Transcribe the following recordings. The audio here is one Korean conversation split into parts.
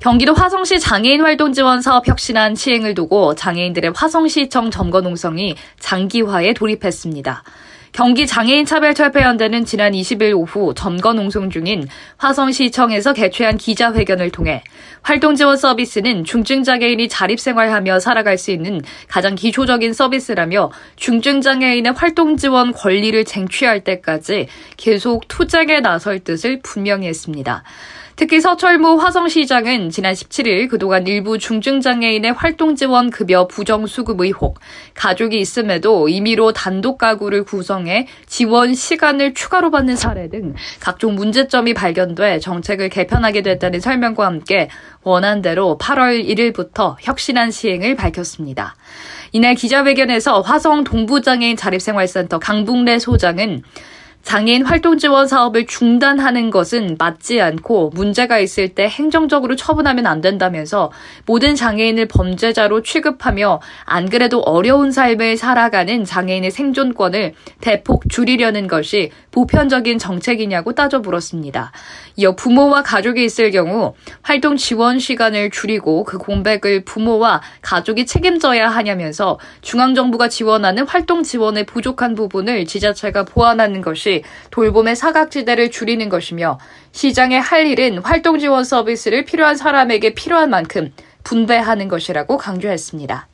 경기도 화성시 장애인 활동 지원 사업 혁신안 시행을 두고 장애인들의 화성시청 점거 농성이 장기화에 돌입했습니다. 경기 장애인 차별 철폐 연대는 지난 20일 오후 점거 농성 중인 화성시청에서 개최한 기자회견을 통해 활동 지원 서비스는 중증 장애인이 자립 생활하며 살아갈 수 있는 가장 기초적인 서비스라며 중증 장애인의 활동 지원 권리를 쟁취할 때까지 계속 투쟁에 나설 뜻을 분명히 했습니다. 특히 서철무 화성시장은 지난 17일 그동안 일부 중증장애인의 활동지원 급여 부정수급 의혹, 가족이 있음에도 임의로 단독 가구를 구성해 지원 시간을 추가로 받는 사례 등 각종 문제점이 발견돼 정책을 개편하게 됐다는 설명과 함께 원안대로 8월 1일부터 혁신안 시행을 밝혔습니다. 이날 기자회견에서 화성 동부장애인 자립생활센터 강북래 소장은 장애인 활동 지원 사업을 중단하는 것은 맞지 않고 문제가 있을 때 행정적으로 처분하면 안 된다면서 모든 장애인을 범죄자로 취급하며 안 그래도 어려운 삶을 살아가는 장애인의 생존권을 대폭 줄이려는 것이 보편적인 정책이냐고 따져 물었습니다. 이어 부모와 가족이 있을 경우 활동 지원 시간을 줄이고 그 공백을 부모와 가족이 책임져야 하냐면서 중앙정부가 지원하는 활동 지원의 부족한 부분을 지자체가 보완하는 것이 돌봄의 사각지대를 줄이는 것이며 시장의 할 일은 활동 지원 서비스를 필요한 사람에게 필요한 만큼 분배하는 것이라고 강조했습니다.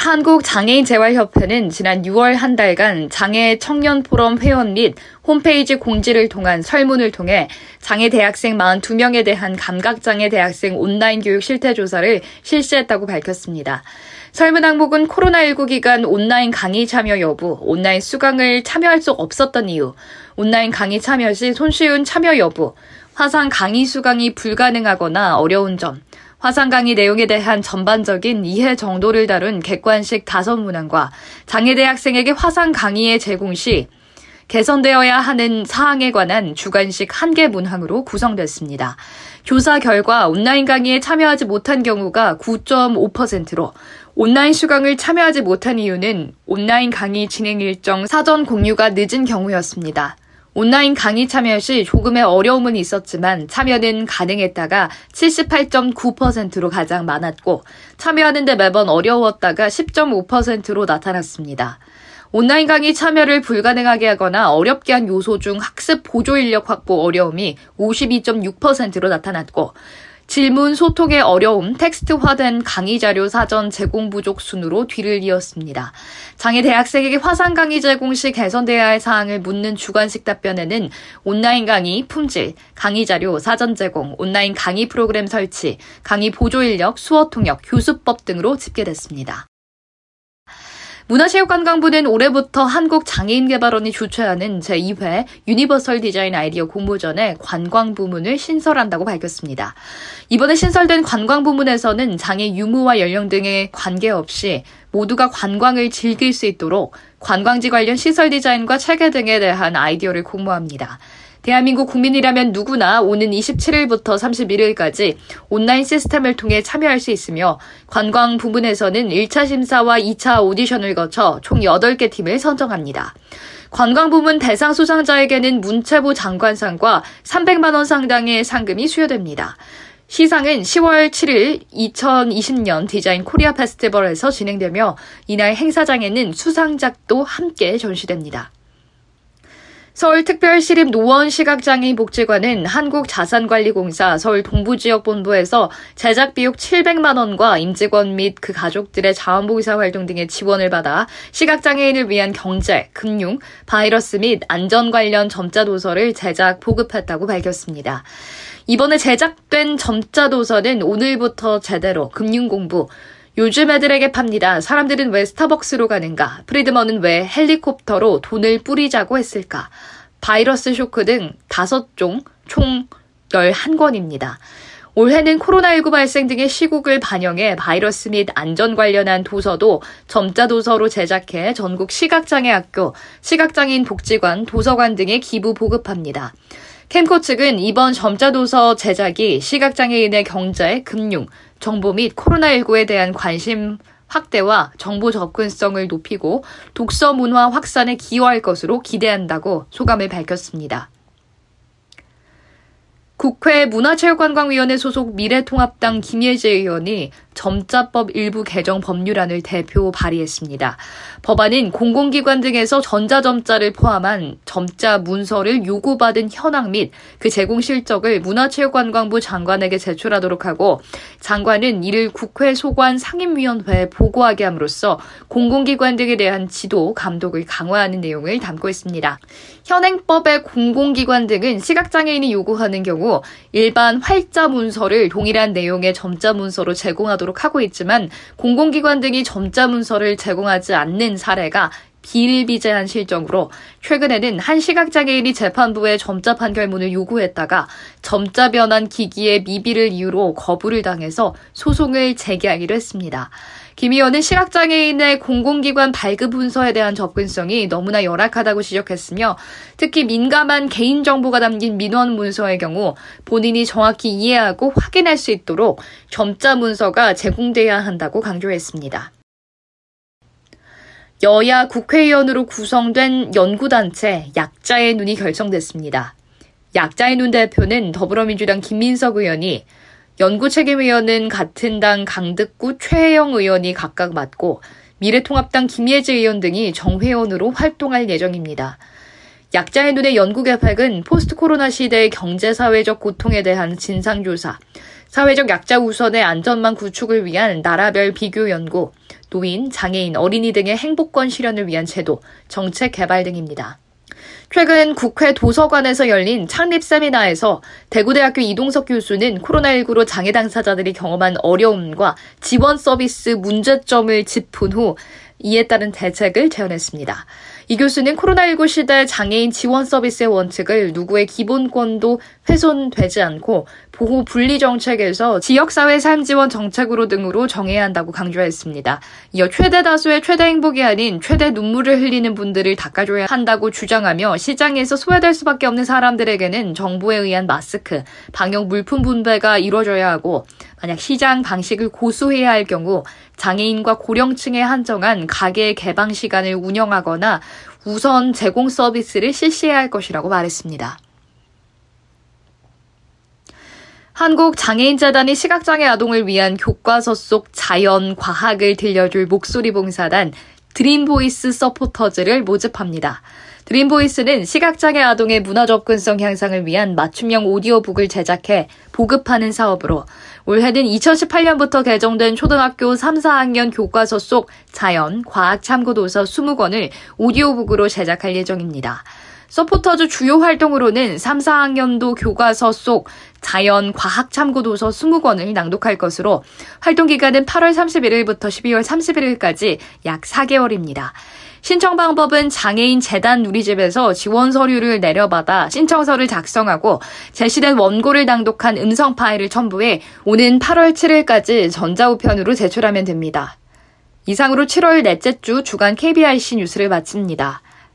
한국장애인재활협회는 지난 6월 한 달간 장애 청년 포럼 회원 및 홈페이지 공지를 통한 설문을 통해 장애 대학생 42명에 대한 감각장애 대학생 온라인 교육 실태 조사를 실시했다고 밝혔습니다. 설문 항목은 코로나19 기간 온라인 강의 참여 여부, 온라인 수강을 참여할 수 없었던 이유, 온라인 강의 참여 시 손쉬운 참여 여부, 화상 강의 수강이 불가능하거나 어려운 점, 화상 강의 내용에 대한 전반적인 이해 정도를 다룬 객관식 다섯 문항과 장애대 학생에게 화상 강의의 제공 시 개선되어야 하는 사항에 관한 주관식 한 개 문항으로 구성됐습니다. 조사 결과 온라인 강의에 참여하지 못한 경우가 9.5%로 온라인 수강을 참여하지 못한 이유는 온라인 강의 진행 일정 사전 공유가 늦은 경우였습니다. 온라인 강의 참여 시 조금의 어려움은 있었지만 참여는 가능했다가 78.9%로 가장 많았고 참여하는데 매번 어려웠다가 10.5%로 나타났습니다. 온라인 강의 참여를 불가능하게 하거나 어렵게 한 요소 중 학습 보조 인력 확보 어려움이 52.6%로 나타났고 질문 소통의 어려움, 텍스트화된 강의 자료 사전 제공 부족 순으로 뒤를 이었습니다. 장애 대학생에게 화상 강의 제공 시 개선돼야 할 사항을 묻는 주관식 답변에는 온라인 강의 품질, 강의 자료 사전 제공, 온라인 강의 프로그램 설치, 강의 보조 인력, 수어 통역, 교수법 등으로 집계됐습니다. 문화체육관광부는 올해부터 한국장애인개발원이 주최하는 제2회 유니버설 디자인 아이디어 공모전에 관광 부문을 신설한다고 밝혔습니다. 이번에 신설된 관광 부문에서는 장애 유무와 연령 등에 관계없이 모두가 관광을 즐길 수 있도록 관광지 관련 시설 디자인과 체계 등에 대한 아이디어를 공모합니다. 대한민국 국민이라면 누구나 오는 27일부터 31일까지 온라인 시스템을 통해 참여할 수 있으며 관광 부문에서는 1차 심사와 2차 오디션을 거쳐 총 8개 팀을 선정합니다. 관광 부문 대상 수상자에게는 문체부 장관상과 300만 원 상당의 상금이 수여됩니다. 시상은 10월 7일 2020년 디자인 코리아 페스티벌에서 진행되며 이날 행사장에는 수상작도 함께 전시됩니다. 서울특별시립 노원시각장애인 복지관은 한국자산관리공사 서울 동부지역본부에서 제작 비용 700만 원과 임직원 및 그 가족들의 자원봉사 활동 등의 지원을 받아 시각장애인을 위한 경제, 금융, 바이러스 및 안전 관련 점자 도서를 제작 보급했다고 밝혔습니다. 이번에 제작된 점자 도서는 오늘부터 제대로 금융 공부, 요즘 애들에게 팝니다. 사람들은 왜 스타벅스로 가는가? 프리드먼은 왜 헬리콥터로 돈을 뿌리자고 했을까? 바이러스 쇼크 등 다섯 종, 총 11권입니다. 올해는 코로나19 발생 등의 시국을 반영해 바이러스 및 안전 관련한 도서도 점자 도서로 제작해 전국 시각장애 학교, 시각장애인 복지관, 도서관 등에 기부 보급합니다. 캠코 측은 이번 점자 도서 제작이 시각장애인의 경제, 금융, 정보 및 코로나19에 대한 관심 확대와 정보 접근성을 높이고 독서 문화 확산에 기여할 것으로 기대한다고 소감을 밝혔습니다. 국회 문화체육관광위원회 소속 미래통합당 김예재 의원이 점자법 일부 개정 법률안을 대표 발의했습니다. 법안은 공공기관 등에서 전자점자를 포함한 점자 문서를 요구받은 현황 및 그 제공 실적을 문화체육관광부 장관에게 제출하도록 하고 장관은 이를 국회 소관 상임위원회에 보고하게 함으로써 공공기관 등에 대한 지도, 감독을 강화하는 내용을 담고 있습니다. 현행법의 공공기관 등은 시각장애인이 요구하는 경우 일반 활자 문서를 동일한 내용의 점자 문서로 제공하도록 하고 있지만 공공기관 등이 점자 문서를 제공하지 않는 사례가 비일비재한 실정으로 최근에는 한 시각장애인이 재판부에 점자 판결문을 요구했다가 점자 변환 기기의 미비를 이유로 거부를 당해서 소송을 제기하기로 했습니다. 김 의원은 시각장애인의 공공기관 발급 문서에 대한 접근성이 너무나 열악하다고 지적했으며 특히 민감한 개인정보가 담긴 민원 문서의 경우 본인이 정확히 이해하고 확인할 수 있도록 점자 문서가 제공돼야 한다고 강조했습니다. 여야 국회의원으로 구성된 연구단체 약자의 눈이 결성됐습니다. 약자의 눈 대표는 더불어민주당 김민석 의원이 연구책임위원은 같은 당 강득구 최혜영 의원이 각각 맡고 미래통합당 김예지 의원 등이 정회원으로 활동할 예정입니다. 약자의 눈의 연구개혁은 포스트 코로나 시대의 경제사회적 고통에 대한 진상조사, 사회적 약자 우선의 안전망 구축을 위한 나라별 비교 연구, 노인, 장애인, 어린이 등의 행복권 실현을 위한 제도, 정책 개발 등입니다. 최근 국회 도서관에서 열린 창립 세미나에서 대구대학교 이동석 교수는 코로나19로 장애 당사자들이 경험한 어려움과 지원 서비스 문제점을 짚은 후 이에 따른 대책을 제안했습니다. 이 교수는 코로나19 시대 장애인 지원 서비스의 원칙을 누구의 기본권도 훼손되지 않고 보호 분리 정책에서 지역사회 삶 지원 정책으로 등으로 정해야 한다고 강조했습니다. 이어 최대 다수의 최대 행복이 아닌 최대 눈물을 흘리는 분들을 닦아줘야 한다고 주장하며 시장에서 소외될 수밖에 없는 사람들에게는 정부에 의한 마스크, 방역 물품 분배가 이루어져야 하고 만약 시장 방식을 고수해야 할 경우 장애인과 고령층에 한정한 가게 개방 시간을 운영하거나 우선 제공 서비스를 실시해야 할 것이라고 말했습니다. 한국장애인재단이 시각장애 아동을 위한 교과서 속 자연, 과학을 들려줄 목소리 봉사단 드림보이스 서포터즈를 모집합니다. 드림보이스는 시각장애 아동의 문화 접근성 향상을 위한 맞춤형 오디오북을 제작해 보급하는 사업으로 올해는 2018년부터 개정된 초등학교 3, 4학년 교과서 속 자연, 과학 참고 도서 20권을 오디오북으로 제작할 예정입니다. 서포터즈 주요 활동으로는 3, 4학년도 교과서 속 자연, 과학 참고 도서 20권을 낭독할 것으로 활동 기간은 8월 31일부터 12월 31일까지 약 4개월입니다. 신청 방법은 장애인 재단 누리집에서 지원 서류를 내려받아 신청서를 작성하고 제시된 원고를 낭독한 음성 파일을 첨부해 오는 8월 7일까지 전자우편으로 제출하면 됩니다. 이상으로 7월 넷째 주 주간 KBIC 뉴스를 마칩니다.